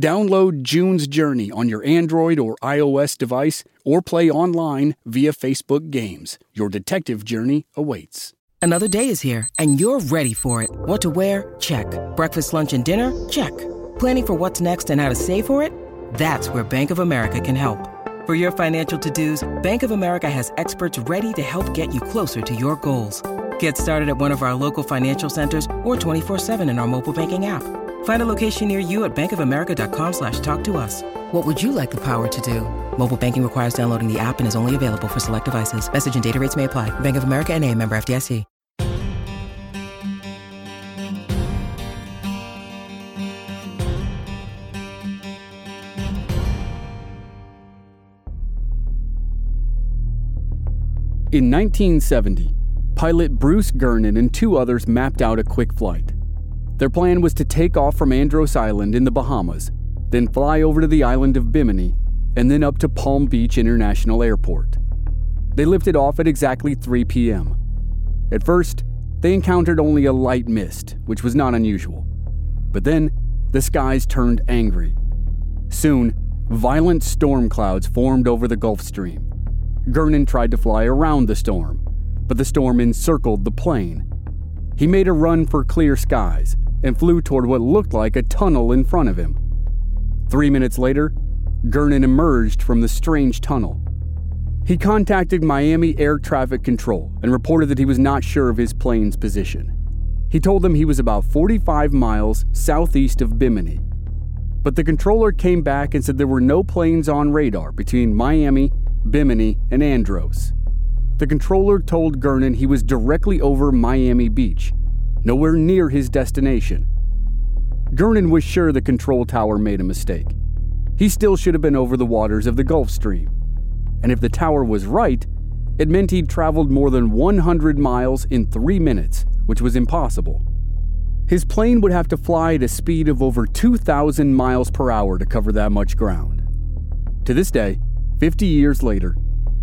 Download June's Journey on your Android or iOS device or play online via Facebook Games. Your detective journey awaits. Another day is here and you're ready for it. What to wear? Check. Breakfast, lunch, and dinner? Check. Planning for what's next and how to save for it? That's where Bank of America can help. For your financial to-dos, Bank of America has experts ready to help get you closer to your goals. Get started at one of our local financial centers or 24-7 in our mobile banking app. Find a location near you at bankofamerica.com slash talk to us. What would you like the power to do? Mobile banking requires downloading the app and is only available for select devices. Message and data rates may apply. Bank of America and a member FDIC. In 1970, pilot Bruce Gernon and two others mapped out a quick flight. Their plan was to take off from Andros Island in the Bahamas, then fly over to the island of Bimini, and then up to Palm Beach International Airport. They lifted off at exactly 3 p.m. At first, they encountered only a light mist, which was not unusual. But then, the skies turned angry. Soon, violent storm clouds formed over the Gulf Stream. Gernon tried to fly around the storm, but the storm encircled the plane. He made a run for clear skies, and flew toward what looked like a tunnel in front of him. Three minutes later, Gernon emerged from the strange tunnel. He contacted Miami Air Traffic Control and reported that he was not sure of his plane's position. He told them he was about 45 miles southeast of Bimini. But the controller came back and said there were no planes on radar between Miami, Bimini, and Andros. The controller told Gernon he was directly over Miami Beach nowhere near his destination. Gernon was sure the control tower made a mistake. He still should have been over the waters of the Gulf Stream. And if the tower was right, it meant he'd traveled more than 100 miles in three minutes, which was impossible. His plane would have to fly at a speed of over 2,000 miles per hour to cover that much ground. To this day, 50 years later,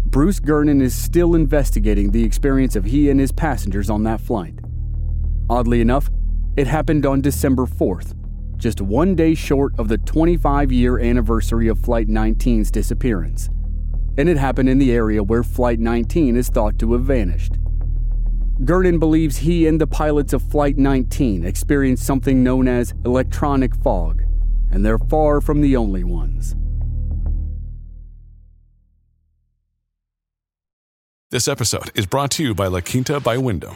Bruce Gernon is still investigating the experience of he and his passengers on that flight. Oddly enough, it happened on December 4th, just one day short of the 25 year anniversary of Flight 19's disappearance. And it happened in the area where Flight 19 is thought to have vanished. Gernon believes he and the pilots of Flight 19 experienced something known as electronic fog, and they're far from the only ones. This episode is brought to you by La Quinta by Wyndham.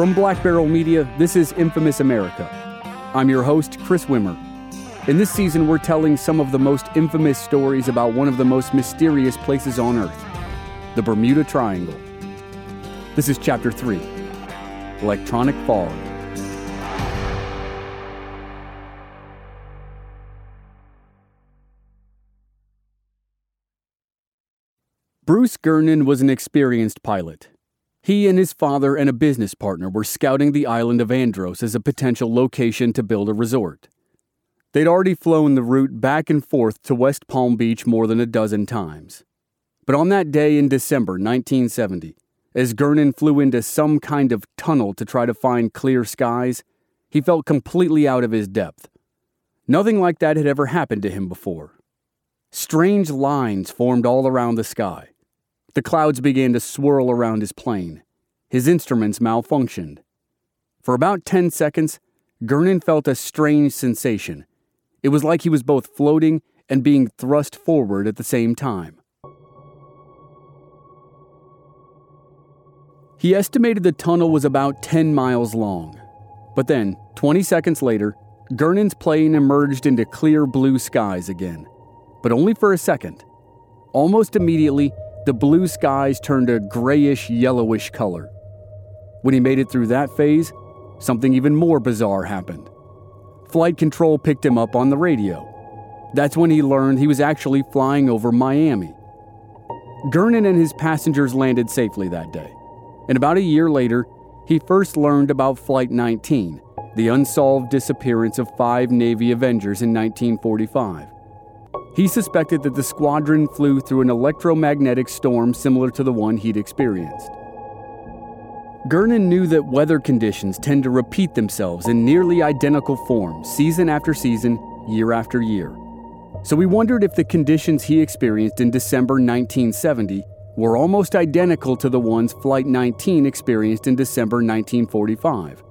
From Black Barrel Media, this is Infamous America. I'm your host, Chris Wimmer. In this season, we're telling some of the most infamous stories about one of the most mysterious places on Earth the Bermuda Triangle. This is Chapter 3 Electronic Fog. Bruce Gernon was an experienced pilot. He and his father and a business partner were scouting the island of Andros as a potential location to build a resort. They'd already flown the route back and forth to West Palm Beach more than a dozen times. But on that day in December 1970, as Gernon flew into some kind of tunnel to try to find clear skies, he felt completely out of his depth. Nothing like that had ever happened to him before. Strange lines formed all around the sky. The clouds began to swirl around his plane. His instruments malfunctioned. For about 10 seconds, Gernon felt a strange sensation. It was like he was both floating and being thrust forward at the same time. He estimated the tunnel was about 10 miles long. But then, 20 seconds later, Gernon's plane emerged into clear blue skies again. But only for a second. Almost immediately, the blue skies turned a grayish yellowish color. When he made it through that phase, something even more bizarre happened. Flight control picked him up on the radio. That's when he learned he was actually flying over Miami. Gernon and his passengers landed safely that day and about a year later, he first learned about Flight 19, the unsolved disappearance of five Navy Avengers in 1945. He suspected that the squadron flew through an electromagnetic storm similar to the one he'd experienced. Gernon knew that weather conditions tend to repeat themselves in nearly identical forms season after season, year after year. So he wondered if the conditions he experienced in December 1970 were almost identical to the ones Flight 19 experienced in December 1945.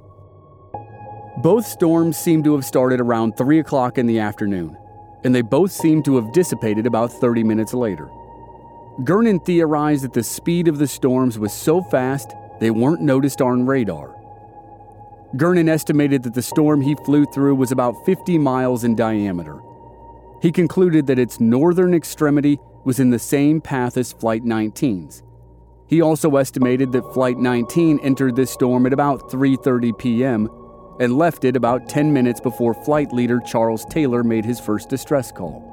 Both storms seemed to have started around 3 o'clock in the afternoon, and they both seemed to have dissipated about 30 minutes later. Gernon theorized that the speed of the storms was so fast they weren't noticed on radar. Gernon estimated that the storm he flew through was about 50 miles in diameter. He concluded that its northern extremity was in the same path as Flight 19's. He also estimated that Flight 19 entered this storm at about 3:30 p.m. and left it about 10 minutes before flight leader Charles Taylor made his first distress call.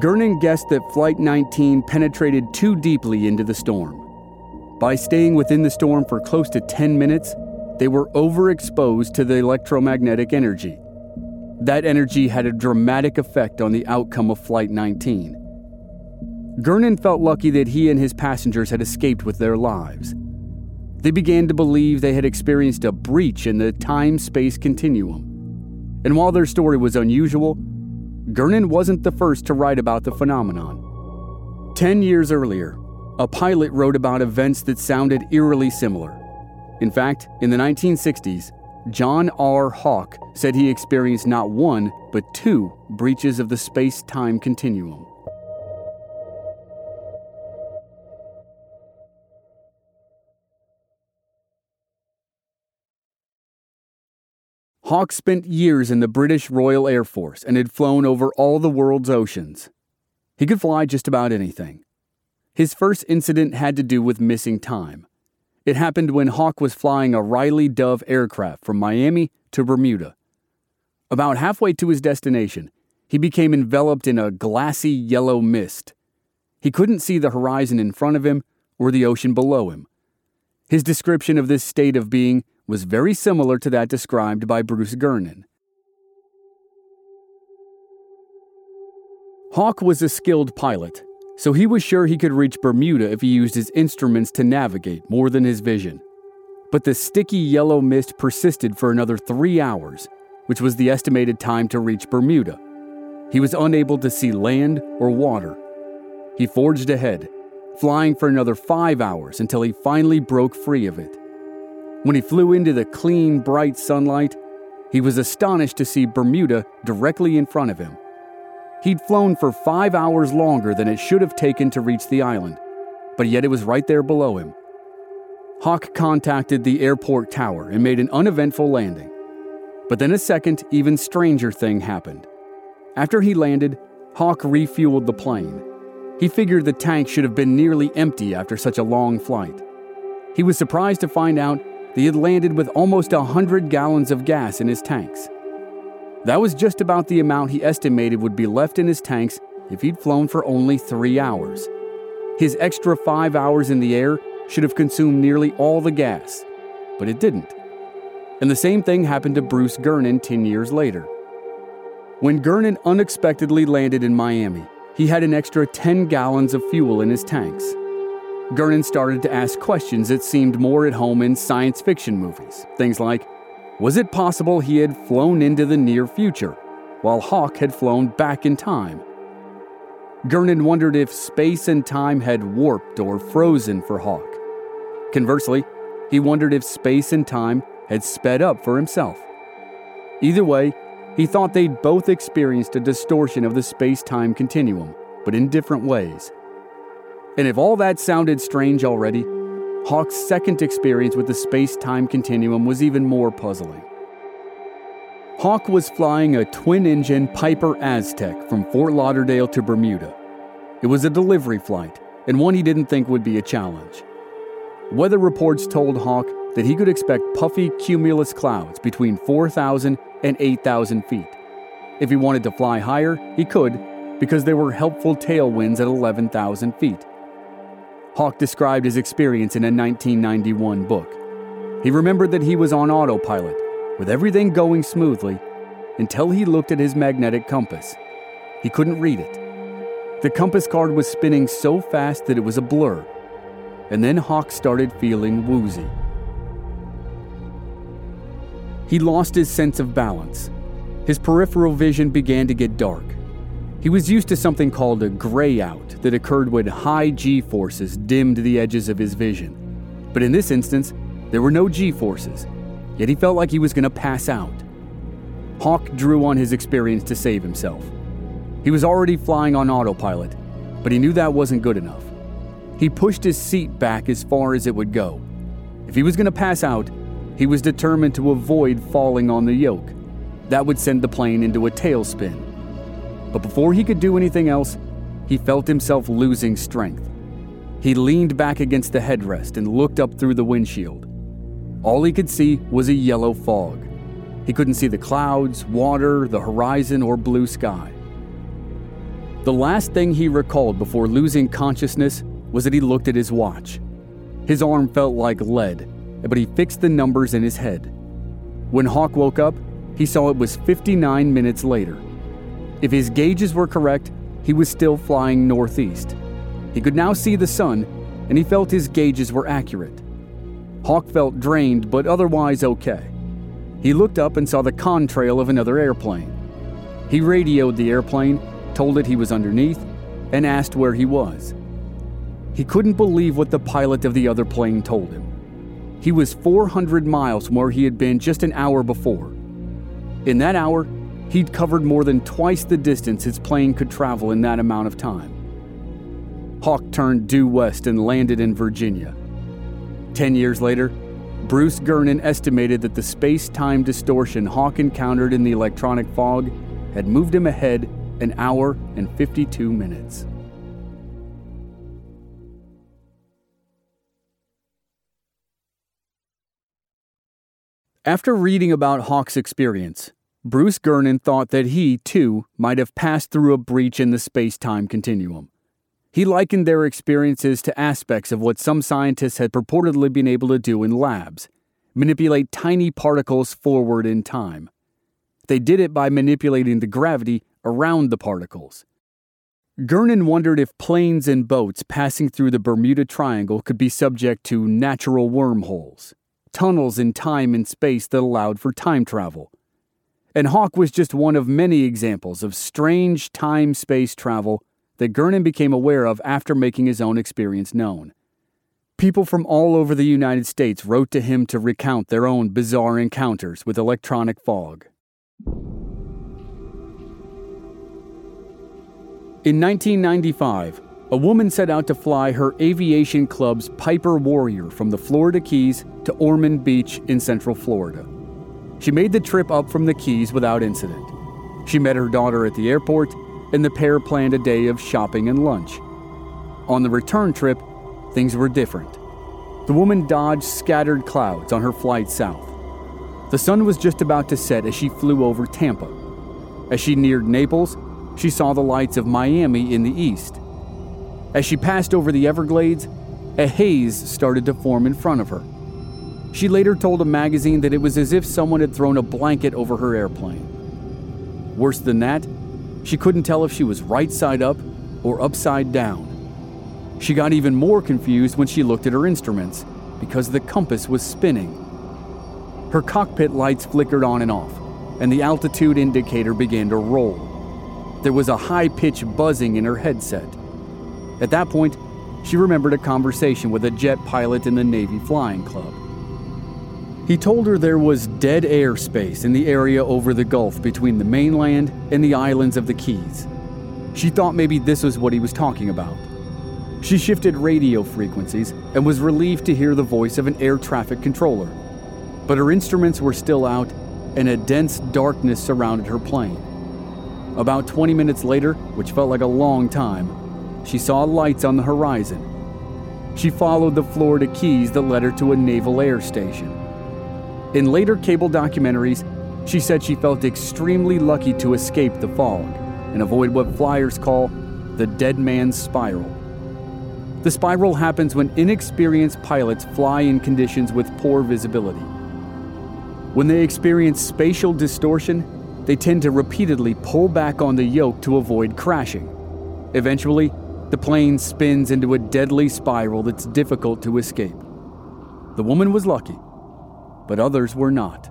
Gernon guessed that Flight 19 penetrated too deeply into the storm. By staying within the storm for close to 10 minutes, they were overexposed to the electromagnetic energy. That energy had a dramatic effect on the outcome of Flight 19. Gernon felt lucky that he and his passengers had escaped with their lives. They began to believe they had experienced a breach in the time space continuum. And while their story was unusual, Gernon wasn't the first to write about the phenomenon. Ten years earlier, a pilot wrote about events that sounded eerily similar. In fact, in the 1960s, John R. Hawk said he experienced not one, but two breaches of the space time continuum. Hawk spent years in the British Royal Air Force and had flown over all the world's oceans. He could fly just about anything. His first incident had to do with missing time. It happened when Hawk was flying a Riley Dove aircraft from Miami to Bermuda. About halfway to his destination, he became enveloped in a glassy yellow mist. He couldn't see the horizon in front of him or the ocean below him. His description of this state of being was very similar to that described by Bruce Gernon. Hawk was a skilled pilot, so he was sure he could reach Bermuda if he used his instruments to navigate more than his vision. But the sticky yellow mist persisted for another three hours, which was the estimated time to reach Bermuda. He was unable to see land or water. He forged ahead, flying for another five hours until he finally broke free of it. When he flew into the clean, bright sunlight, he was astonished to see Bermuda directly in front of him. He'd flown for five hours longer than it should have taken to reach the island, but yet it was right there below him. Hawk contacted the airport tower and made an uneventful landing. But then a second, even stranger thing happened. After he landed, Hawk refueled the plane. He figured the tank should have been nearly empty after such a long flight. He was surprised to find out that he had landed with almost a hundred gallons of gas in his tanks. That was just about the amount he estimated would be left in his tanks if he'd flown for only three hours. His extra five hours in the air should have consumed nearly all the gas, but it didn't. And the same thing happened to Bruce Gernon 10 years later. When Gernon unexpectedly landed in Miami, he had an extra 10 gallons of fuel in his tanks. Gernon started to ask questions that seemed more at home in science fiction movies. Things like Was it possible he had flown into the near future, while Hawk had flown back in time? Gernon wondered if space and time had warped or frozen for Hawk. Conversely, he wondered if space and time had sped up for himself. Either way, he thought they'd both experienced a distortion of the space time continuum, but in different ways. And if all that sounded strange already, Hawk's second experience with the space time continuum was even more puzzling. Hawk was flying a twin engine Piper Aztec from Fort Lauderdale to Bermuda. It was a delivery flight, and one he didn't think would be a challenge. Weather reports told Hawk that he could expect puffy cumulus clouds between 4,000 and 8,000 feet. If he wanted to fly higher, he could, because there were helpful tailwinds at 11,000 feet. Hawk described his experience in a 1991 book. He remembered that he was on autopilot with everything going smoothly until he looked at his magnetic compass. He couldn't read it. The compass card was spinning so fast that it was a blur. And then Hawk started feeling woozy. He lost his sense of balance. His peripheral vision began to get dark. He was used to something called a gray out that occurred when high g forces dimmed the edges of his vision. But in this instance, there were no g forces, yet he felt like he was going to pass out. Hawk drew on his experience to save himself. He was already flying on autopilot, but he knew that wasn't good enough. He pushed his seat back as far as it would go. If he was going to pass out, he was determined to avoid falling on the yoke. That would send the plane into a tailspin. But before he could do anything else, he felt himself losing strength. He leaned back against the headrest and looked up through the windshield. All he could see was a yellow fog. He couldn't see the clouds, water, the horizon, or blue sky. The last thing he recalled before losing consciousness was that he looked at his watch. His arm felt like lead, but he fixed the numbers in his head. When Hawk woke up, he saw it was 59 minutes later. If his gauges were correct, he was still flying northeast. He could now see the sun, and he felt his gauges were accurate. Hawk felt drained, but otherwise okay. He looked up and saw the contrail of another airplane. He radioed the airplane, told it he was underneath, and asked where he was. He couldn't believe what the pilot of the other plane told him. He was 400 miles from where he had been just an hour before. In that hour, he'd covered more than twice the distance his plane could travel in that amount of time. Hawk turned due west and landed in Virginia. Ten years later, Bruce Gernon estimated that the space time distortion Hawk encountered in the electronic fog had moved him ahead an hour and 52 minutes. After reading about Hawk's experience, Bruce Gernon thought that he, too, might have passed through a breach in the space time continuum. He likened their experiences to aspects of what some scientists had purportedly been able to do in labs manipulate tiny particles forward in time. They did it by manipulating the gravity around the particles. Gernon wondered if planes and boats passing through the Bermuda Triangle could be subject to natural wormholes, tunnels in time and space that allowed for time travel. And Hawk was just one of many examples of strange time space travel that Gernon became aware of after making his own experience known. People from all over the United States wrote to him to recount their own bizarre encounters with electronic fog. In 1995, a woman set out to fly her aviation club's Piper Warrior from the Florida Keys to Ormond Beach in Central Florida. She made the trip up from the Keys without incident. She met her daughter at the airport, and the pair planned a day of shopping and lunch. On the return trip, things were different. The woman dodged scattered clouds on her flight south. The sun was just about to set as she flew over Tampa. As she neared Naples, she saw the lights of Miami in the east. As she passed over the Everglades, a haze started to form in front of her. She later told a magazine that it was as if someone had thrown a blanket over her airplane. Worse than that, she couldn't tell if she was right side up or upside down. She got even more confused when she looked at her instruments because the compass was spinning. Her cockpit lights flickered on and off, and the altitude indicator began to roll. There was a high pitched buzzing in her headset. At that point, she remembered a conversation with a jet pilot in the Navy Flying Club. He told her there was dead airspace in the area over the Gulf between the mainland and the islands of the Keys. She thought maybe this was what he was talking about. She shifted radio frequencies and was relieved to hear the voice of an air traffic controller. But her instruments were still out, and a dense darkness surrounded her plane. About 20 minutes later, which felt like a long time, she saw lights on the horizon. She followed the Florida Keys that led her to a naval air station. In later cable documentaries, she said she felt extremely lucky to escape the fog and avoid what flyers call the dead man's spiral. The spiral happens when inexperienced pilots fly in conditions with poor visibility. When they experience spatial distortion, they tend to repeatedly pull back on the yoke to avoid crashing. Eventually, the plane spins into a deadly spiral that's difficult to escape. The woman was lucky, but others were not.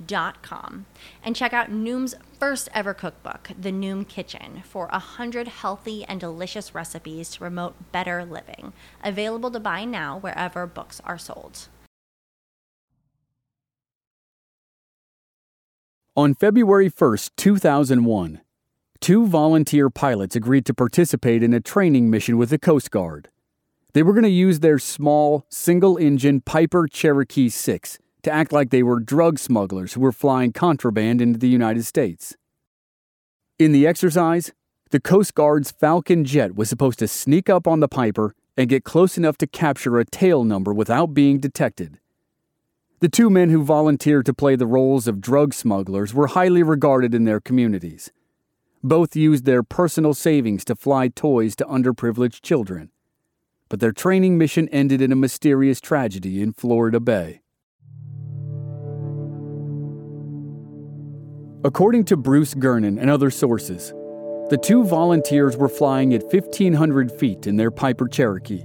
noom.com and check out Noom's first ever cookbook, The Noom Kitchen, for 100 healthy and delicious recipes to promote better living. Available to buy now wherever books are sold. On February 1st, 2001, two volunteer pilots agreed to participate in a training mission with the Coast Guard. They were going to use their small, single engine Piper Cherokee 6 to act like they were drug smugglers who were flying contraband into the United States. In the exercise, the Coast Guard's Falcon jet was supposed to sneak up on the Piper and get close enough to capture a tail number without being detected. The two men who volunteered to play the roles of drug smugglers were highly regarded in their communities. Both used their personal savings to fly toys to underprivileged children. But their training mission ended in a mysterious tragedy in Florida Bay. According to Bruce Gernon and other sources, the two volunteers were flying at 1,500 feet in their Piper Cherokee.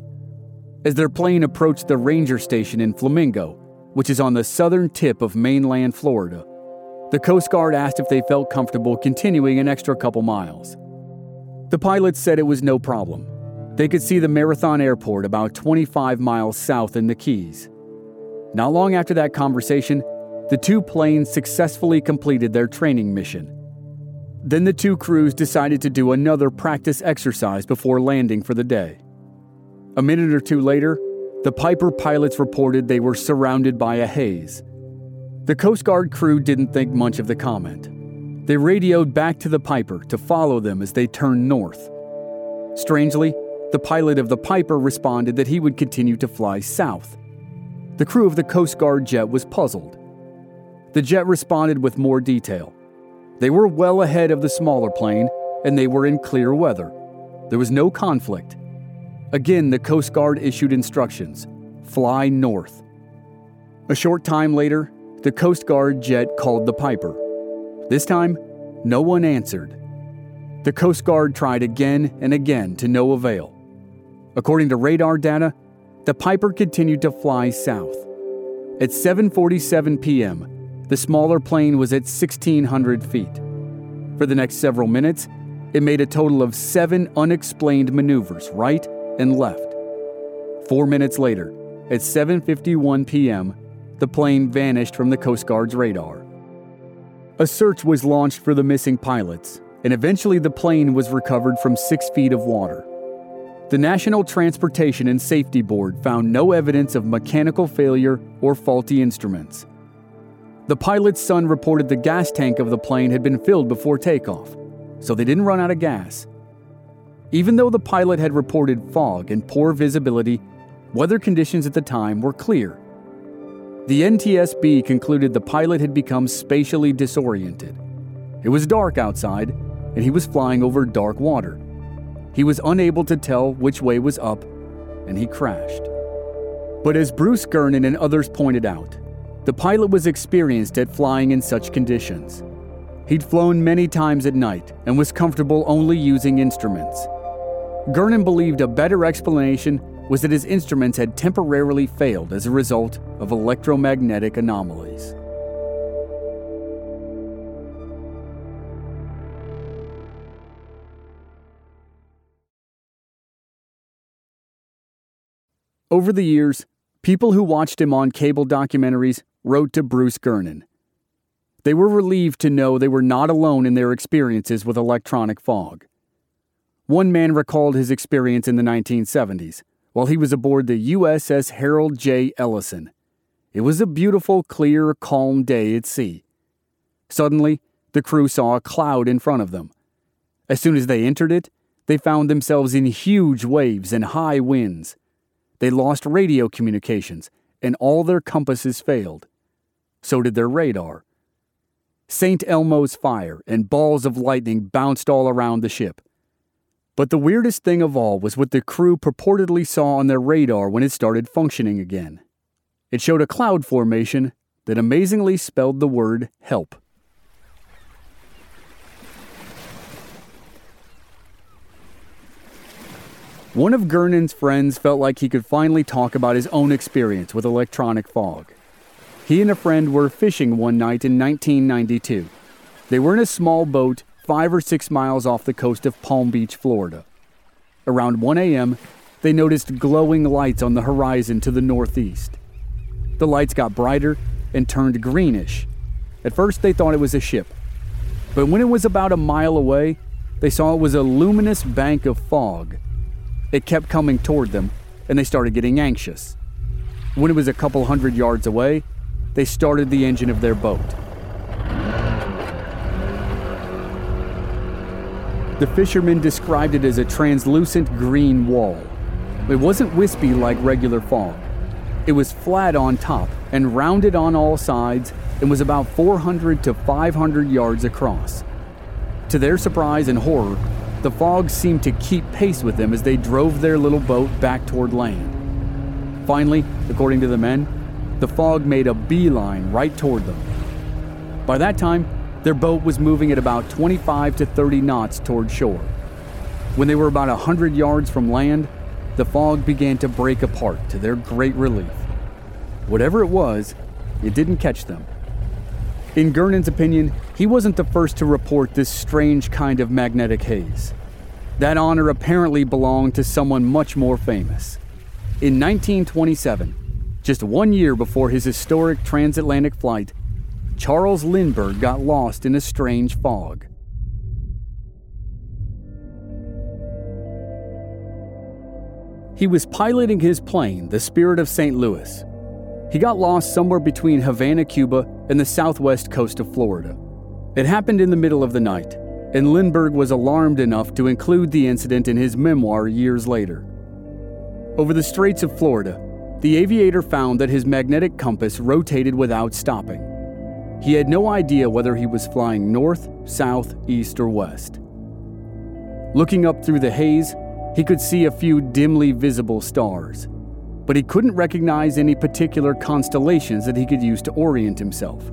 As their plane approached the ranger station in Flamingo, which is on the southern tip of mainland Florida, the Coast Guard asked if they felt comfortable continuing an extra couple miles. The pilots said it was no problem. They could see the Marathon Airport about 25 miles south in the Keys. Not long after that conversation, the two planes successfully completed their training mission. Then the two crews decided to do another practice exercise before landing for the day. A minute or two later, the Piper pilots reported they were surrounded by a haze. The Coast Guard crew didn't think much of the comment. They radioed back to the Piper to follow them as they turned north. Strangely, the pilot of the Piper responded that he would continue to fly south. The crew of the Coast Guard jet was puzzled. The jet responded with more detail. They were well ahead of the smaller plane, and they were in clear weather. There was no conflict. Again, the Coast Guard issued instructions fly north. A short time later, the Coast Guard jet called the Piper. This time, no one answered. The Coast Guard tried again and again to no avail. According to radar data, the Piper continued to fly south. At 7:47 p.m., the smaller plane was at 1600 feet. For the next several minutes, it made a total of 7 unexplained maneuvers right and left. 4 minutes later, at 7:51 p.m., the plane vanished from the Coast Guard's radar. A search was launched for the missing pilots, and eventually the plane was recovered from 6 feet of water. The National Transportation and Safety Board found no evidence of mechanical failure or faulty instruments. The pilot's son reported the gas tank of the plane had been filled before takeoff, so they didn't run out of gas. Even though the pilot had reported fog and poor visibility, weather conditions at the time were clear. The NTSB concluded the pilot had become spatially disoriented. It was dark outside, and he was flying over dark water. He was unable to tell which way was up, and he crashed. But as Bruce Gernon and others pointed out, the pilot was experienced at flying in such conditions. He'd flown many times at night and was comfortable only using instruments. Gernon believed a better explanation was that his instruments had temporarily failed as a result of electromagnetic anomalies. Over the years, people who watched him on cable documentaries wrote to Bruce Gernon. They were relieved to know they were not alone in their experiences with electronic fog. One man recalled his experience in the 1970s while he was aboard the USS Harold J. Ellison. It was a beautiful, clear, calm day at sea. Suddenly, the crew saw a cloud in front of them. As soon as they entered it, they found themselves in huge waves and high winds. They lost radio communications, and all their compasses failed. So did their radar. St. Elmo's fire and balls of lightning bounced all around the ship. But the weirdest thing of all was what the crew purportedly saw on their radar when it started functioning again. It showed a cloud formation that amazingly spelled the word help. One of Gernon's friends felt like he could finally talk about his own experience with electronic fog. He and a friend were fishing one night in 1992. They were in a small boat five or six miles off the coast of Palm Beach, Florida. Around 1 a.m., they noticed glowing lights on the horizon to the northeast. The lights got brighter and turned greenish. At first, they thought it was a ship. But when it was about a mile away, they saw it was a luminous bank of fog it kept coming toward them, and they started getting anxious. When it was a couple hundred yards away, they started the engine of their boat. The fishermen described it as a translucent green wall. It wasn't wispy like regular fog. It was flat on top and rounded on all sides and was about 400 to 500 yards across. To their surprise and horror, the fog seemed to keep pace with them as they drove their little boat back toward land. Finally, according to the men, the fog made a beeline right toward them. By that time, their boat was moving at about 25 to 30 knots toward shore. When they were about 100 yards from land, the fog began to break apart to their great relief. Whatever it was, it didn't catch them. In Gernon's opinion, he wasn't the first to report this strange kind of magnetic haze. That honor apparently belonged to someone much more famous. In 1927, just one year before his historic transatlantic flight, Charles Lindbergh got lost in a strange fog. He was piloting his plane, the Spirit of St. Louis, he got lost somewhere between Havana, Cuba, and the southwest coast of Florida. It happened in the middle of the night, and Lindbergh was alarmed enough to include the incident in his memoir years later. Over the Straits of Florida, the aviator found that his magnetic compass rotated without stopping. he had no idea whether he was flying north, south, east, or west. Looking up through the haze, he could see a few dimly visible stars, but he couldn't recognize any particular constellations that he could use to orient himself.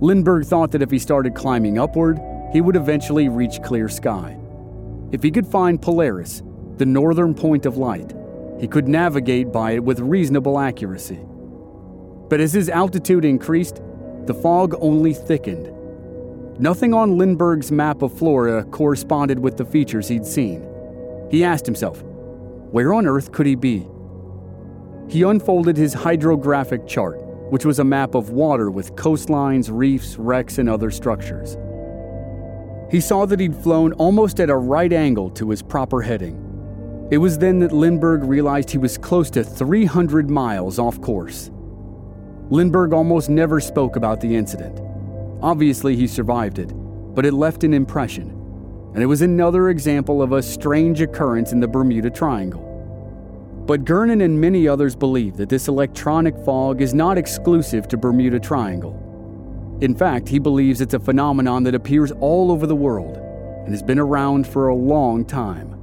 Lindbergh thought that if he started climbing upward, he would eventually reach clear sky. If he could find Polaris, the northern point of light, he could navigate by it with reasonable accuracy. But as his altitude increased, the fog only thickened. Nothing on Lindbergh's map of Florida corresponded with the features he'd seen. He asked himself, where on earth could he be? He unfolded his hydrographic chart, which was a map of water with coastlines, reefs, wrecks, and other structures. He saw that he'd flown almost at a right angle to his proper heading. It was then that Lindbergh realized he was close to 300 miles off course. Lindbergh almost never spoke about the incident. Obviously, he survived it, but it left an impression, and it was another example of a strange occurrence in the Bermuda Triangle. But Gernon and many others believe that this electronic fog is not exclusive to Bermuda Triangle. In fact, he believes it's a phenomenon that appears all over the world and has been around for a long time.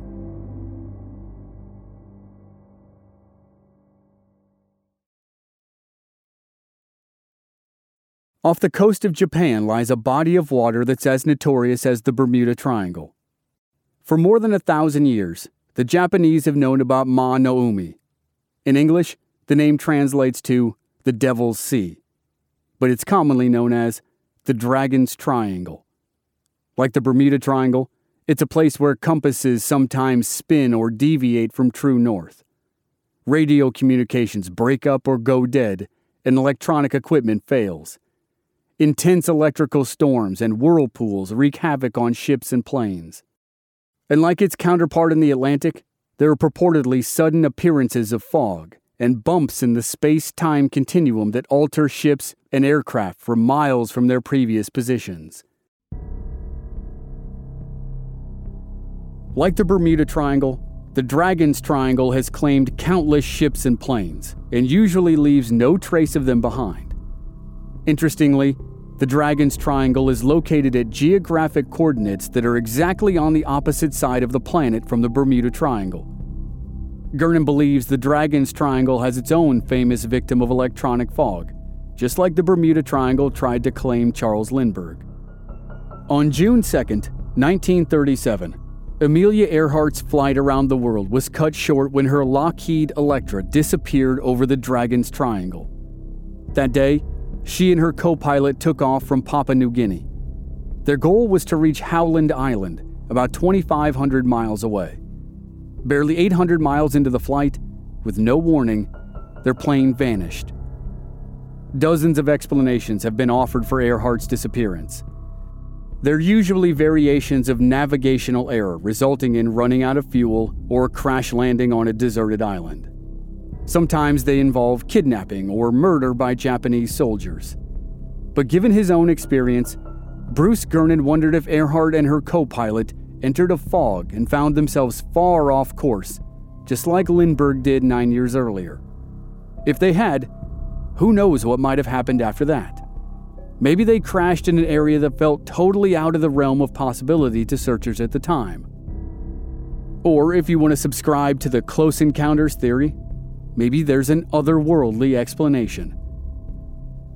Off the coast of Japan lies a body of water that's as notorious as the Bermuda Triangle. For more than a thousand years, the Japanese have known about Ma no Umi. In English, the name translates to the Devil's Sea but it's commonly known as the Dragon's Triangle. Like the Bermuda Triangle, it's a place where compasses sometimes spin or deviate from true north. Radio communications break up or go dead, and electronic equipment fails. Intense electrical storms and whirlpools wreak havoc on ships and planes. And like its counterpart in the Atlantic, there are purportedly sudden appearances of fog and bumps in the space time continuum that alter ships and aircraft for miles from their previous positions. Like the Bermuda Triangle, the Dragon's Triangle has claimed countless ships and planes, and usually leaves no trace of them behind. Interestingly, the Dragon's Triangle is located at geographic coordinates that are exactly on the opposite side of the planet from the Bermuda Triangle. Gernon believes the Dragon's Triangle has its own famous victim of electronic fog, just like the Bermuda Triangle tried to claim Charles Lindbergh. On June 2, 1937, Amelia Earhart's flight around the world was cut short when her Lockheed Electra disappeared over the Dragon's Triangle. That day, she and her co pilot took off from Papua New Guinea. Their goal was to reach Howland Island, about 2,500 miles away. Barely 800 miles into the flight, with no warning, their plane vanished. Dozens of explanations have been offered for Earhart's disappearance. They're usually variations of navigational error resulting in running out of fuel or crash landing on a deserted island. Sometimes they involve kidnapping or murder by Japanese soldiers. But given his own experience, Bruce Gernon wondered if Earhart and her co pilot entered a fog and found themselves far off course, just like Lindbergh did nine years earlier. If they had, who knows what might have happened after that? Maybe they crashed in an area that felt totally out of the realm of possibility to searchers at the time. Or if you want to subscribe to the close encounters theory, maybe there's an otherworldly explanation.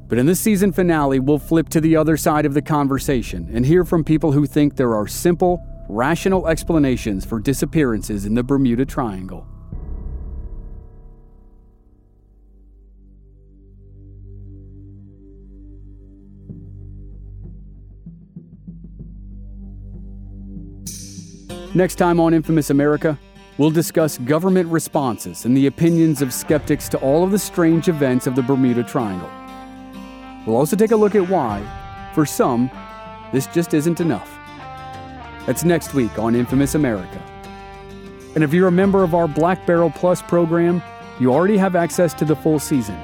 But in this season finale, we'll flip to the other side of the conversation and hear from people who think there are simple, rational explanations for disappearances in the Bermuda Triangle. Next time on Infamous America, we'll discuss government responses and the opinions of skeptics to all of the strange events of the Bermuda Triangle. We'll also take a look at why, for some, this just isn't enough. That's next week on Infamous America. And if you're a member of our Black Barrel Plus program, you already have access to the full season.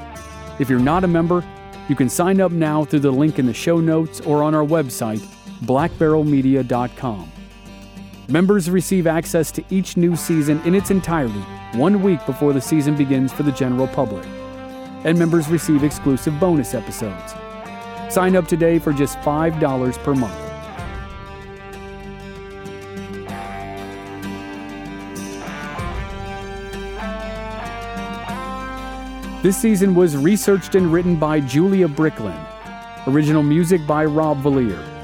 If you're not a member, you can sign up now through the link in the show notes or on our website, blackbarrelmedia.com. Members receive access to each new season in its entirety one week before the season begins for the general public. And members receive exclusive bonus episodes. Sign up today for just $5 per month. This season was researched and written by Julia Bricklin. Original music by Rob Valier.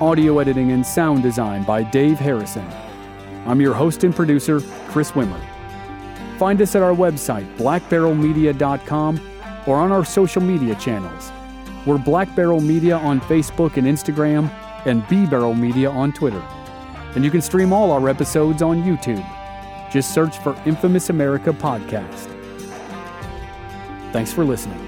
Audio editing and sound design by Dave Harrison. I'm your host and producer, Chris Wimmer. Find us at our website, blackbarrelmedia.com, or on our social media channels. We're Black Barrel Media on Facebook and Instagram, and B Barrel Media on Twitter. And you can stream all our episodes on YouTube. Just search for Infamous America Podcast. Thanks for listening.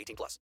18 plus.